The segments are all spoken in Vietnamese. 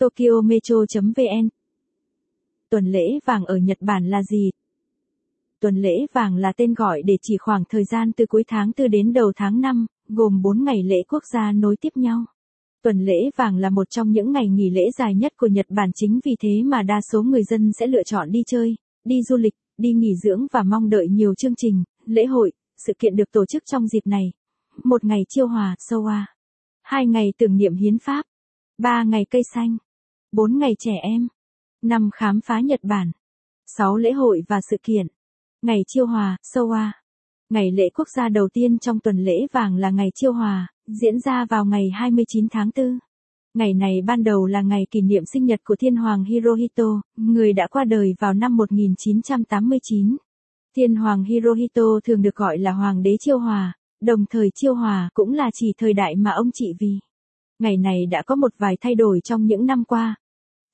Tokyo Metro.vn Tuần lễ vàng ở Nhật Bản là gì? Tuần lễ vàng là tên gọi để chỉ khoảng thời gian từ cuối tháng 4 đến đầu tháng 5, gồm 4 ngày lễ quốc gia nối tiếp nhau. Tuần lễ vàng là một trong những ngày nghỉ lễ dài nhất của Nhật Bản chính vì thế mà đa số người dân sẽ lựa chọn đi chơi, đi du lịch, đi nghỉ dưỡng và mong đợi nhiều chương trình, lễ hội, sự kiện được tổ chức trong dịp này. Một ngày chiêu hòa, soa. Hai ngày tưởng niệm hiến pháp. Ba ngày cây xanh. Bốn ngày trẻ em. Năm khám phá Nhật Bản. Sáu lễ hội và sự kiện. Ngày chiêu hòa, Sowa. Ngày lễ quốc gia đầu tiên trong tuần lễ vàng là ngày chiêu hòa, diễn ra vào ngày 29 tháng 4. Ngày này ban đầu là ngày kỷ niệm sinh nhật của thiên hoàng Hirohito, người đã qua đời vào năm 1989. Thiên hoàng Hirohito thường được gọi là hoàng đế chiêu hòa, đồng thời chiêu hòa cũng là chỉ thời đại mà ông trị vì. Ngày này đã có một vài thay đổi trong những năm qua.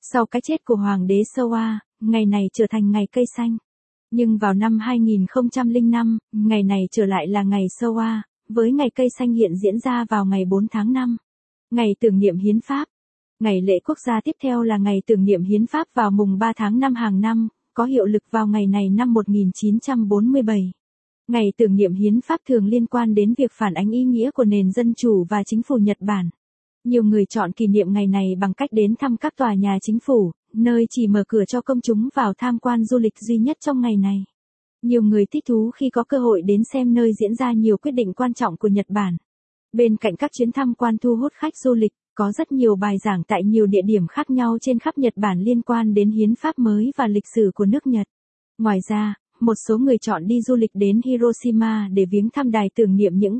Sau cái chết của hoàng đế Soa, ngày này trở thành ngày cây xanh. Nhưng vào năm 2005, ngày này trở lại là ngày Soa, với ngày cây xanh hiện diễn ra vào ngày 4 tháng 5. Ngày tưởng niệm hiến pháp. Ngày lễ quốc gia tiếp theo là ngày tưởng niệm hiến pháp vào mùng 3 tháng 5 hàng năm, có hiệu lực vào ngày này năm 1947. Ngày tưởng niệm hiến pháp thường liên quan đến việc phản ánh ý nghĩa của nền dân chủ và chính phủ Nhật Bản. Nhiều người chọn kỷ niệm ngày này bằng cách đến thăm các tòa nhà chính phủ, nơi chỉ mở cửa cho công chúng vào tham quan du lịch duy nhất trong ngày này. Nhiều người thích thú khi có cơ hội đến xem nơi diễn ra nhiều quyết định quan trọng của Nhật Bản. Bên cạnh các chuyến tham quan thu hút khách du lịch, có rất nhiều bài giảng tại nhiều địa điểm khác nhau trên khắp Nhật Bản liên quan đến hiến pháp mới và lịch sử của nước Nhật. Ngoài ra, một số người chọn đi du lịch đến Hiroshima để viếng thăm đài tưởng niệm những